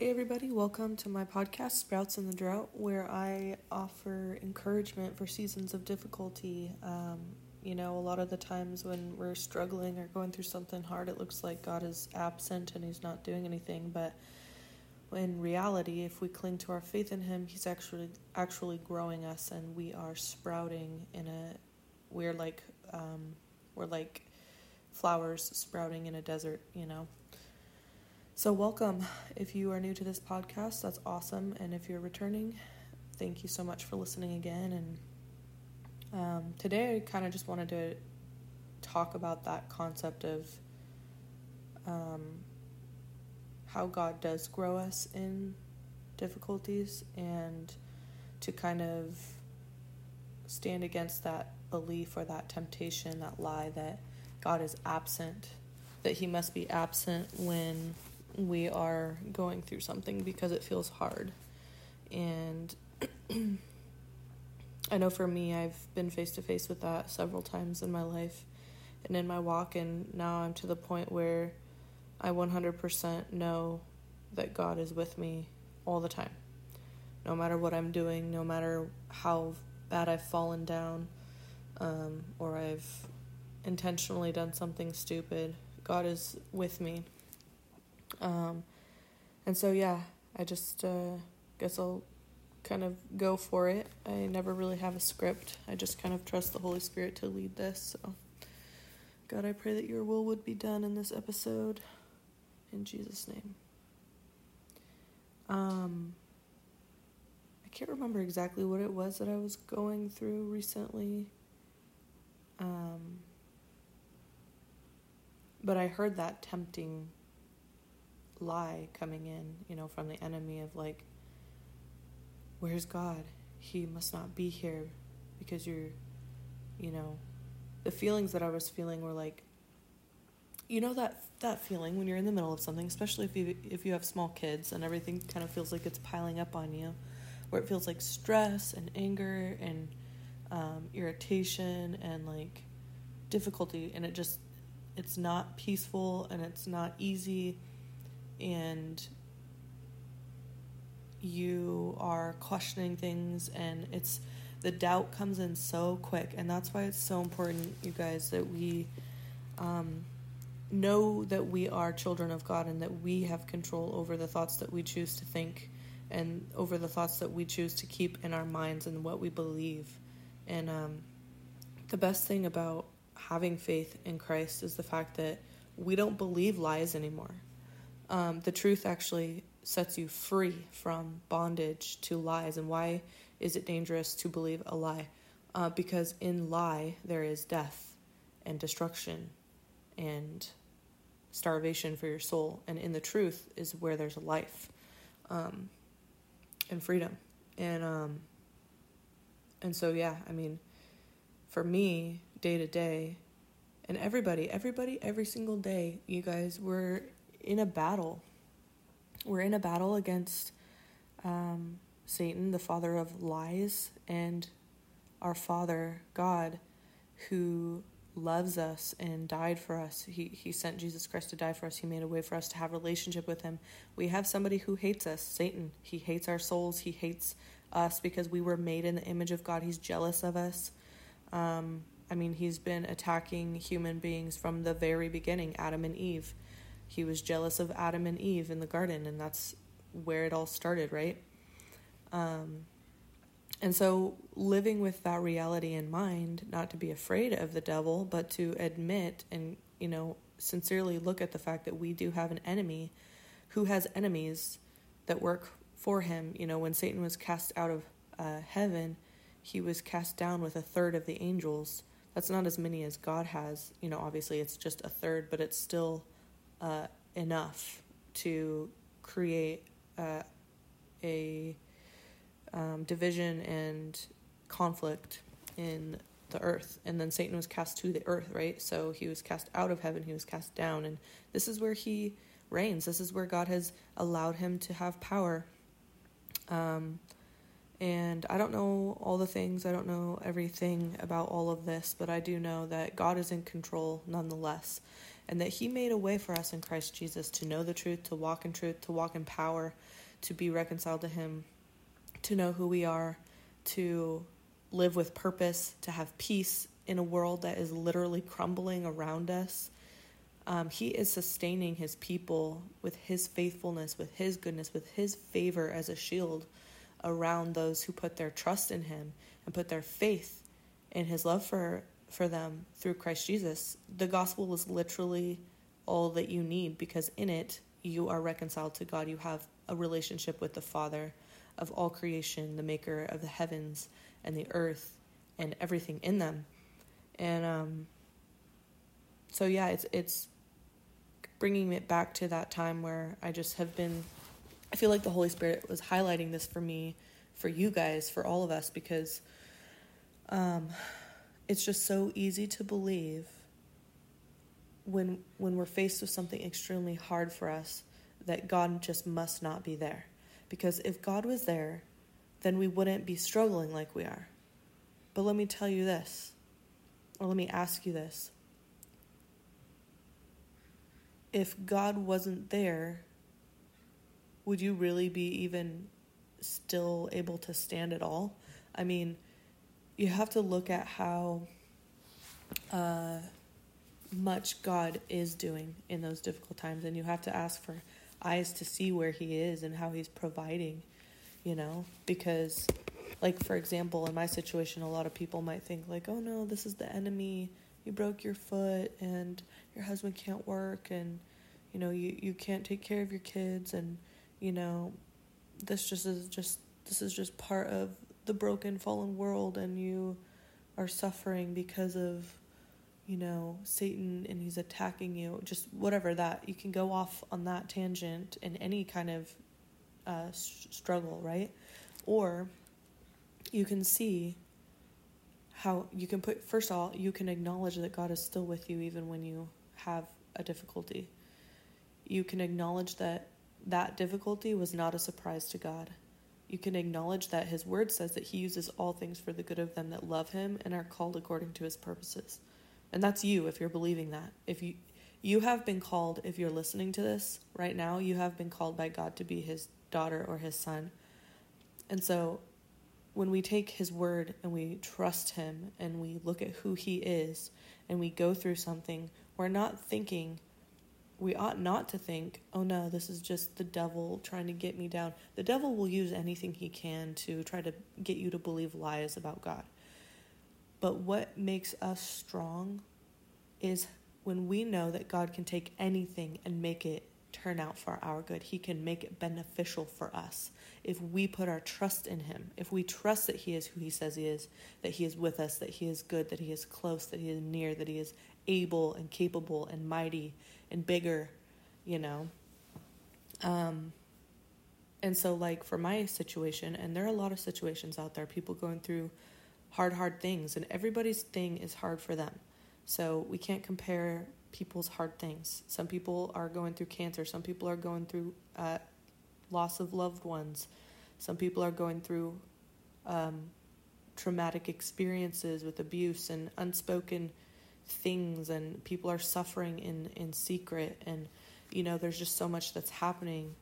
Hey, everybody, welcome to my podcast, Sprouts in the Drought, where I offer encouragement for seasons of difficulty. Um, you know, a lot of the times when we're struggling or going through something hard, it looks like God is absent and He's not doing anything. But in reality, if we cling to our faith in Him, He's actually actually growing us, and we are sprouting in a. We're like, um, we're like flowers sprouting in a desert. You know. So, welcome. If you are new to this podcast, that's awesome. And if you're returning, thank you so much for listening again. And um, today, I kind of just wanted to talk about that concept of um, how God does grow us in difficulties and to kind of stand against that belief or that temptation, that lie that God is absent, that He must be absent when we are going through something because it feels hard. And I know for me, I've been face to face with that several times in my life and in my walk, and now I'm to the point where I 100% know that God is with me all the time. No matter what I'm doing, no matter how bad I've fallen down, um, or I've intentionally done something stupid, God is with me um, and so, yeah, I just uh, guess I'll kind of go for it. I never really have a script. I just kind of trust the Holy Spirit to lead this. So, God, I pray that your will would be done in this episode. In Jesus' name. Um, I can't remember exactly what it was that I was going through recently. Um, but I heard that tempting lie coming in, you know, from the enemy of like, where's God? He must not be here because you're, you know, the feelings that I was feeling were like, you know that that feeling when you're in the middle of something, especially if you if you have small kids and everything kind of feels like it's piling up on you, where it feels like stress and anger and um, irritation and like difficulty, and it just it's not peaceful and it's not easy and you are questioning things and it's the doubt comes in so quick and that's why it's so important you guys that we um, know that we are children of god and that we have control over the thoughts that we choose to think and over the thoughts that we choose to keep in our minds and what we believe. And um, the best thing about having faith in christ is the fact that we don't believe lies anymore um, the truth actually sets you free from bondage to lies. And why is it dangerous to believe a lie? Uh, because in lie there is death and destruction and starvation for your soul, and in the truth is where there's a life um, and freedom. And um, and so yeah, I mean, for me, day to day, and everybody, everybody, every single day, you guys, we're in a battle. We're in a battle against um, Satan, the father of lies, and our Father, God, who loves us and died for us. He, he sent Jesus Christ to die for us. He made a way for us to have relationship with him. We have somebody who hates us, Satan. He hates our souls. He hates us because we were made in the image of God. He's jealous of us. Um, I mean, he's been attacking human beings from the very beginning, Adam and Eve. He was jealous of Adam and Eve in the garden, and that's where it all started, right? Um, and so, living with that reality in mind, not to be afraid of the devil, but to admit and, you know, sincerely look at the fact that we do have an enemy who has enemies that work for him. You know, when Satan was cast out of uh, heaven, he was cast down with a third of the angels. That's not as many as God has. You know, obviously it's just a third, but it's still uh, enough to create uh, a um, division and conflict in the earth. And then Satan was cast to the earth, right? So he was cast out of heaven, he was cast down. And this is where he reigns. This is where God has allowed him to have power. Um, and I don't know all the things, I don't know everything about all of this, but I do know that God is in control nonetheless. And that He made a way for us in Christ Jesus to know the truth, to walk in truth, to walk in power, to be reconciled to Him, to know who we are, to live with purpose, to have peace in a world that is literally crumbling around us. Um, he is sustaining his people with his faithfulness, with his goodness, with his favor as a shield around those who put their trust in him and put their faith in his love for for them through Christ Jesus. The gospel is literally all that you need because in it you are reconciled to God. You have a relationship with the Father of all creation, the maker of the heavens and the earth and everything in them. And um so yeah, it's it's bringing it back to that time where I just have been I feel like the Holy Spirit was highlighting this for me, for you guys, for all of us, because um, it's just so easy to believe when when we're faced with something extremely hard for us that God just must not be there. Because if God was there, then we wouldn't be struggling like we are. But let me tell you this, or let me ask you this. If God wasn't there, would you really be even still able to stand at all? I mean, you have to look at how uh, much God is doing in those difficult times, and you have to ask for eyes to see where He is and how He's providing, you know? Because, like, for example, in my situation, a lot of people might think, like, oh no, this is the enemy. You broke your foot, and your husband can't work, and, you know, you, you can't take care of your kids, and, you know, this just is just this is just part of the broken fallen world and you are suffering because of you know Satan and he's attacking you. Just whatever that you can go off on that tangent in any kind of uh, struggle right? Or you can see how you can put first of all you can acknowledge that God is still with you even when you have a difficulty. You can acknowledge that that difficulty was not a surprise to God. You can acknowledge that His Word says that He uses all things for the good of them that love Him and are called according to His purposes. And that's you if you're believing that. If you you have been called, if you're listening to this right now, you have been called by God to be His daughter or His son. And so when we take His Word and we trust Him and we look at who He is and we go through something, we're not thinking we ought not to think, oh no, this is just the devil trying to get me down. The devil will use anything he can to try to get you to believe lies about God. But what makes us strong is when we know that God can take anything and make it turn out for our good. He can make it beneficial for us if we put our trust in Him. If we trust that He is who He says He is, that He is with us, that He is good, that He is close, that He is near, that He is able and capable and mighty and bigger, you know. Um, and so, like, for my situation, and there are a lot of situations out there, people going through hard, hard things, and everybody's thing is hard for them. So, we can't compare people's hard things. Some people are going through cancer, some people are going through uh, loss of loved ones, some people are going through um, traumatic experiences with abuse and unspoken things and people are suffering in in secret and you know there's just so much that's happening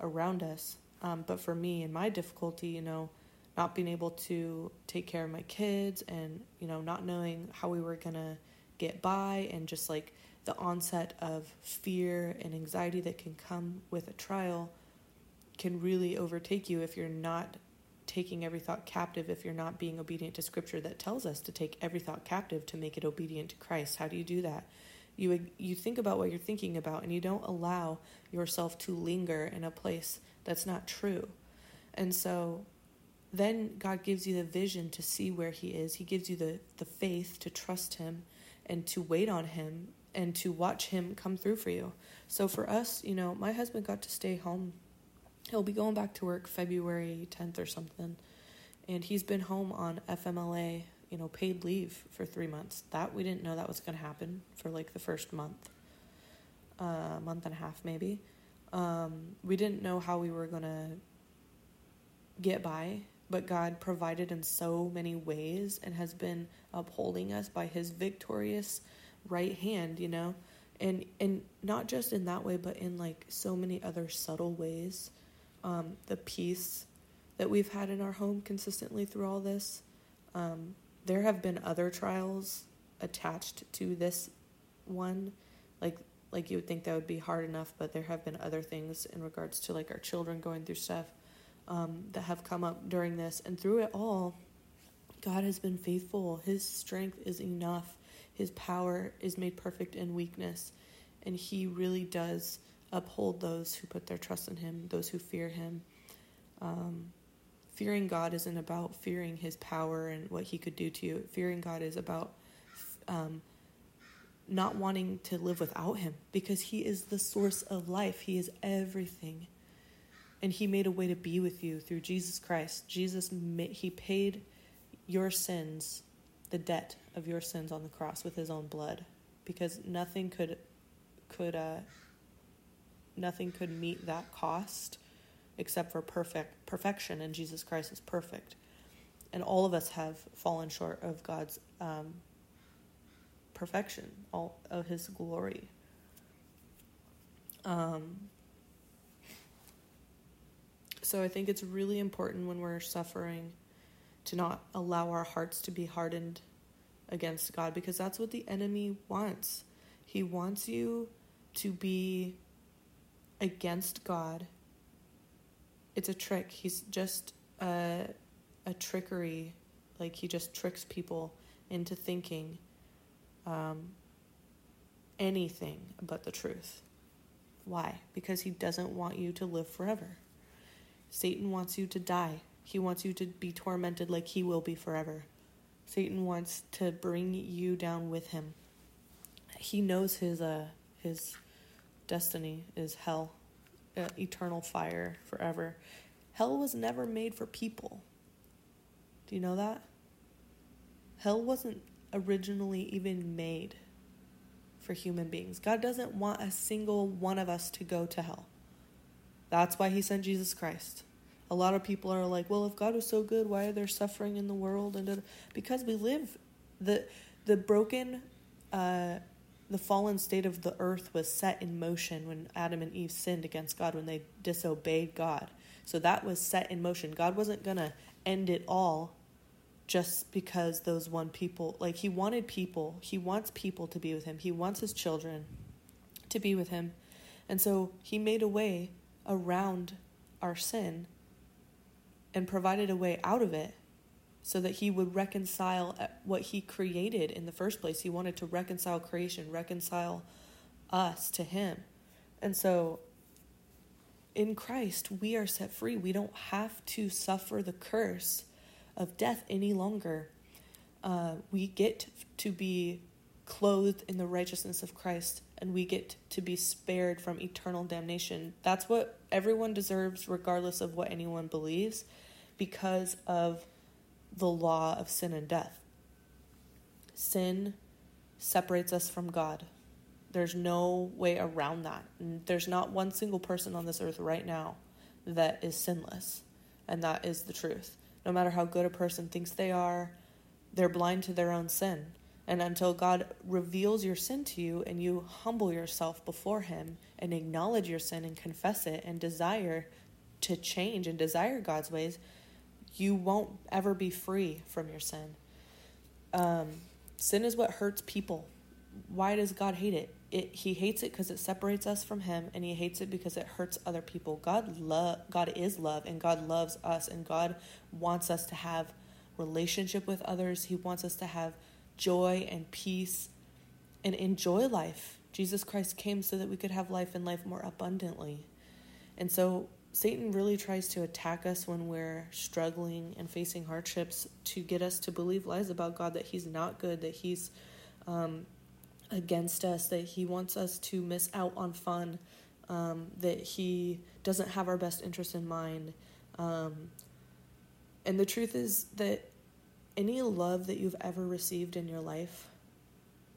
around us. Um, but for me and my difficulty you know not being able to take care of my kids and you know not knowing how we were gonna get by and just like the onset of fear and anxiety that can come with a trial can really overtake you if you're not taking every thought captive if you're not being obedient to scripture that tells us to take every thought captive to make it obedient to Christ. How do you do that? You you think about what you're thinking about and you don't allow yourself to linger in a place that's not true. And so then God gives you the vision to see where he is. He gives you the the faith to trust him and to wait on him and to watch him come through for you. So for us, you know, my husband got to stay home he'll be going back to work February 10th or something. And he's been home on FMLA, you know, paid leave for three months. That we didn't know that was going to happen for like the first month, a uh, month and a half maybe. Um, we didn't know how we were going to get by, but God provided in so many ways and has been upholding us by his victorious right hand, you know and and not just in that way but in like so many other subtle ways um, the peace that we've had in our home consistently through all this. Um, there have been other trials attached to this one. Like like you would think that would be hard enough but there have been other things in regards to like our children going through stuff um, that have come up during this. And through it all god has been faithful. His strength is enough. His power is made perfect in weakness. And he really does uphold those who put their trust in him those who fear him um, fearing god isn't about fearing his power and what he could do to you fearing god is about um, not wanting to live without him because he is the source of life. He is everything. And he made a way to be with you through Jesus Christ. Jesus he paid your sins, the debt of your sins on the cross with his own blood because nothing could could uh nothing could meet that cost except for perfect perfection and Jesus Christ is perfect. And all of us have fallen short of God's um, perfection, all of His glory. Um, so I think it's really important when we're suffering to not allow our hearts to be hardened against God because that's what the enemy wants. He wants you to be against God. It's a trick. He's just a, a trickery. Like he just tricks people into thinking um, anything but the truth. Why? Because he doesn't want you to live forever. Satan wants you to die. He wants you to be tormented like he will be forever. Satan wants to bring you down with him. He knows his uh his destiny is hell, uh, eternal fire forever. Hell was never made for people. Do you know that? Hell wasn't originally even made for human beings. God doesn't want a single one of us to go to hell. That's why he sent Jesus Christ. A lot of people are like, "Well, if God was so good, why are there suffering in the world?" And because we live the the broken uh, the fallen state of the earth was set in motion when Adam and Eve sinned against God when they disobeyed God. So that was set in motion. God wasn't going to end it all just because those one people like he wanted people he wants people to be with him he wants his children to be with him and so he made a way around our sin and provided a way out of it so that he would reconcile what he created in the first place he wanted to reconcile creation reconcile us to him and so in Christ we are set free we don't have to suffer the curse of death any longer. Uh, we get to be clothed in the righteousness of Christ and we get to be spared from eternal damnation. That's what everyone deserves, regardless of what anyone believes, because of the law of sin and death. Sin separates us from God. There's no way around that. And there's not one single person on this earth right now that is sinless. And that is the truth no matter how good a person thinks they are, they're blind to their own sin. And until God reveals your sin to you and you humble yourself before Him and acknowledge your sin and confess it and desire to change and desire God's ways, you won't ever be free from your sin. Um, sin is what hurts people. Why does God hate it? it he hates it because it separates us from him and he hates it because it hurts other people god love god is love and god loves us and god wants us to have relationship with others he wants us to have joy and peace and enjoy life jesus christ came so that we could have life and life more abundantly and so satan really tries to attack us when we're struggling and facing hardships to get us to believe lies about god that he's not good that he's um, against us, that he wants us to miss out on fun, um, that he doesn't have our best interest in mind. Um, and the truth is that any love that you've ever received in your life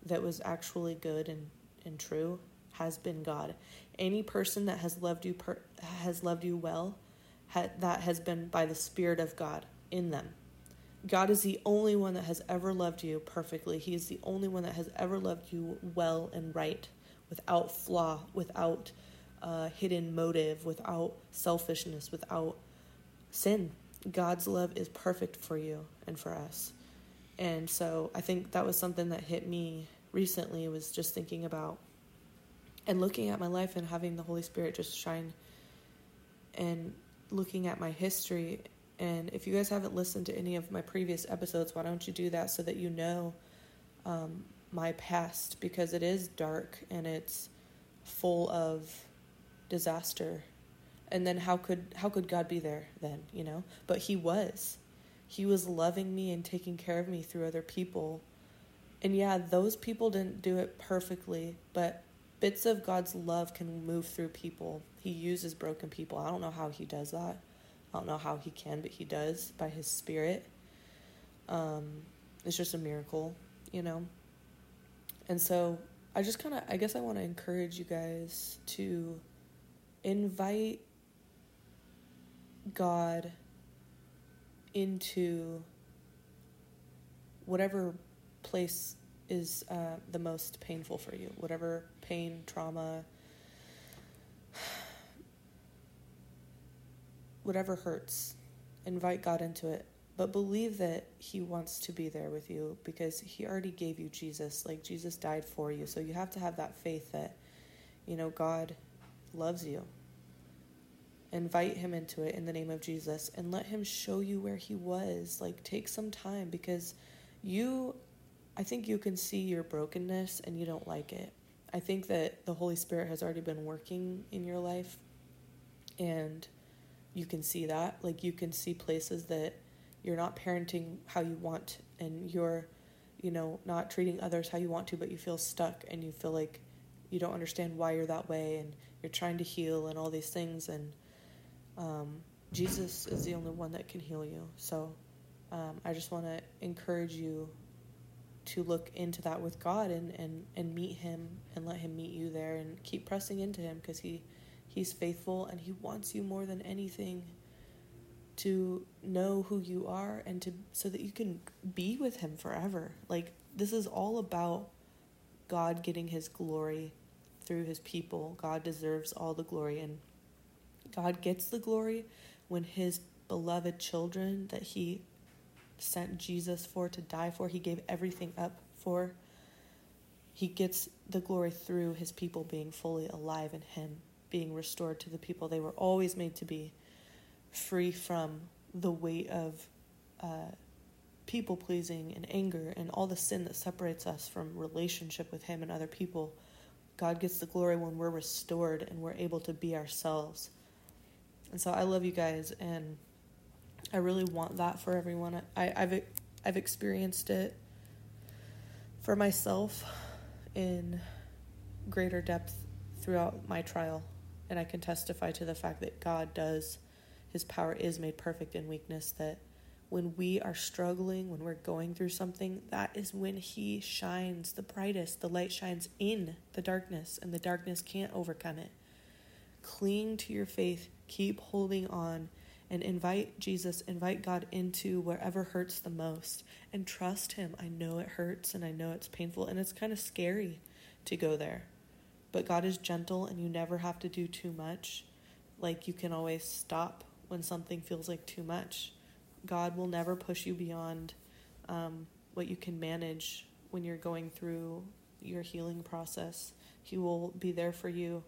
that was actually good and, and true has been God. Any person that has loved you per, has loved you well, ha, that has been by the Spirit of God in them. God is the only one that has ever loved you perfectly. He is the only one that has ever loved you well and right without flaw, without uh, hidden motive, without selfishness, without sin. God's love is perfect for you and for us. And so I think that was something that hit me recently was just thinking about and looking at my life and having the Holy Spirit just shine and looking at my history. And if you guys haven't listened to any of my previous episodes, why don't you do that so that you know um, my past because it is dark and it's full of disaster. And then how could how could God be there then, you know? But he was. He was loving me and taking care of me through other people. And yeah, those people didn't do it perfectly, but bits of God's love can move through people. He uses broken people. I don't know how he does that. I don't know how he can, but he does by his spirit. Um, it's just a miracle, you know. And so I just kind of, I guess I want to encourage you guys to invite God into whatever place is uh, the most painful for you, whatever pain, trauma, whatever hurts. Invite God into it, but believe that He wants to be there with you because He already gave you Jesus. Like, Jesus died for you. So you have to have that faith that, you know, God loves you. Invite Him into it in the name of Jesus and let Him show you where He was. Like, take some time because you I think you can see your brokenness and you don't like it. I think that the Holy Spirit has already been working in your life and you can see that. Like you can see places that you're not parenting how you want and you're, you know, not treating others how you want to, but you feel stuck and you feel like you don't understand why you're that way and you're trying to heal and all these things and um, Jesus is the only one that can heal you. So um, I just want to encourage you to look into that with God and, and, and meet him and let him meet you there and keep pressing into him because he he's faithful and he wants you more than anything to know who you are and to so that you can be with him forever. Like this is all about God getting his glory through his people. God deserves all the glory and God gets the glory when his beloved children that he sent Jesus for, to die for, he gave everything up for. He gets the glory through his people being fully alive in him, being restored to the people they were always made to be, free from the weight of uh, people pleasing and anger and all the sin that separates us from relationship with him and other people. God gets the glory when we're restored and we're able to be ourselves. And so I love you guys and I really want that for everyone. I, I've I've experienced it for myself in greater depth throughout my trial, and I can testify to the fact that God does, His power is made perfect in weakness. That when we are struggling, when we're going through something, that is when He shines the brightest. The light shines in the darkness, and the darkness can't overcome it. Cling to your faith, keep holding on and invite Jesus, invite God into wherever hurts the most and trust Him. I know it hurts and I know it's painful and it's kind of scary to go there. But God is gentle and you never have to do too much. Like you can always stop when something feels like too much. God will never push you beyond um, what you can manage when you're going through your healing process. He will be there for you.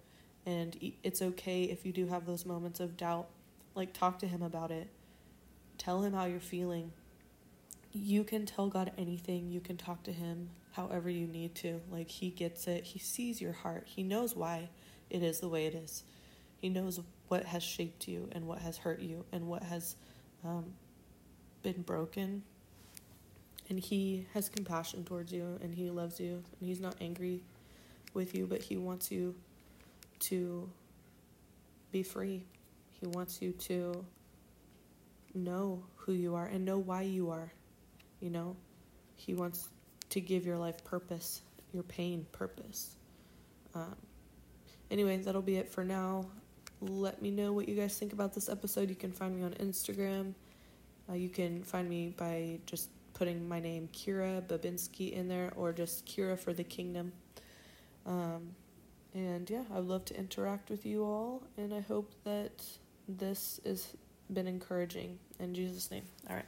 And it's okay if you do have those moments of doubt like, talk to Him about it. Tell Him how you're feeling. You can tell God anything. You can talk to Him however you need to. Like, He gets it. He sees your heart. He knows why it is the way it is. He knows what has shaped you and what has hurt you and what has um, been broken. And He has compassion towards you and He loves you and He's not angry with you, but He wants you to be free. He wants you to know who you are and know why you are. You know, He wants to give your life purpose, your pain purpose. Um, anyway, that'll be it for now. Let me know what you guys think about this episode. You can find me on Instagram. Uh, you can find me by just putting my name Kyra Babinski in there or just Kyra for the Kingdom. Um, and yeah, I'd love to interact with you all, and I hope that this has been encouraging. In Jesus' name. All right.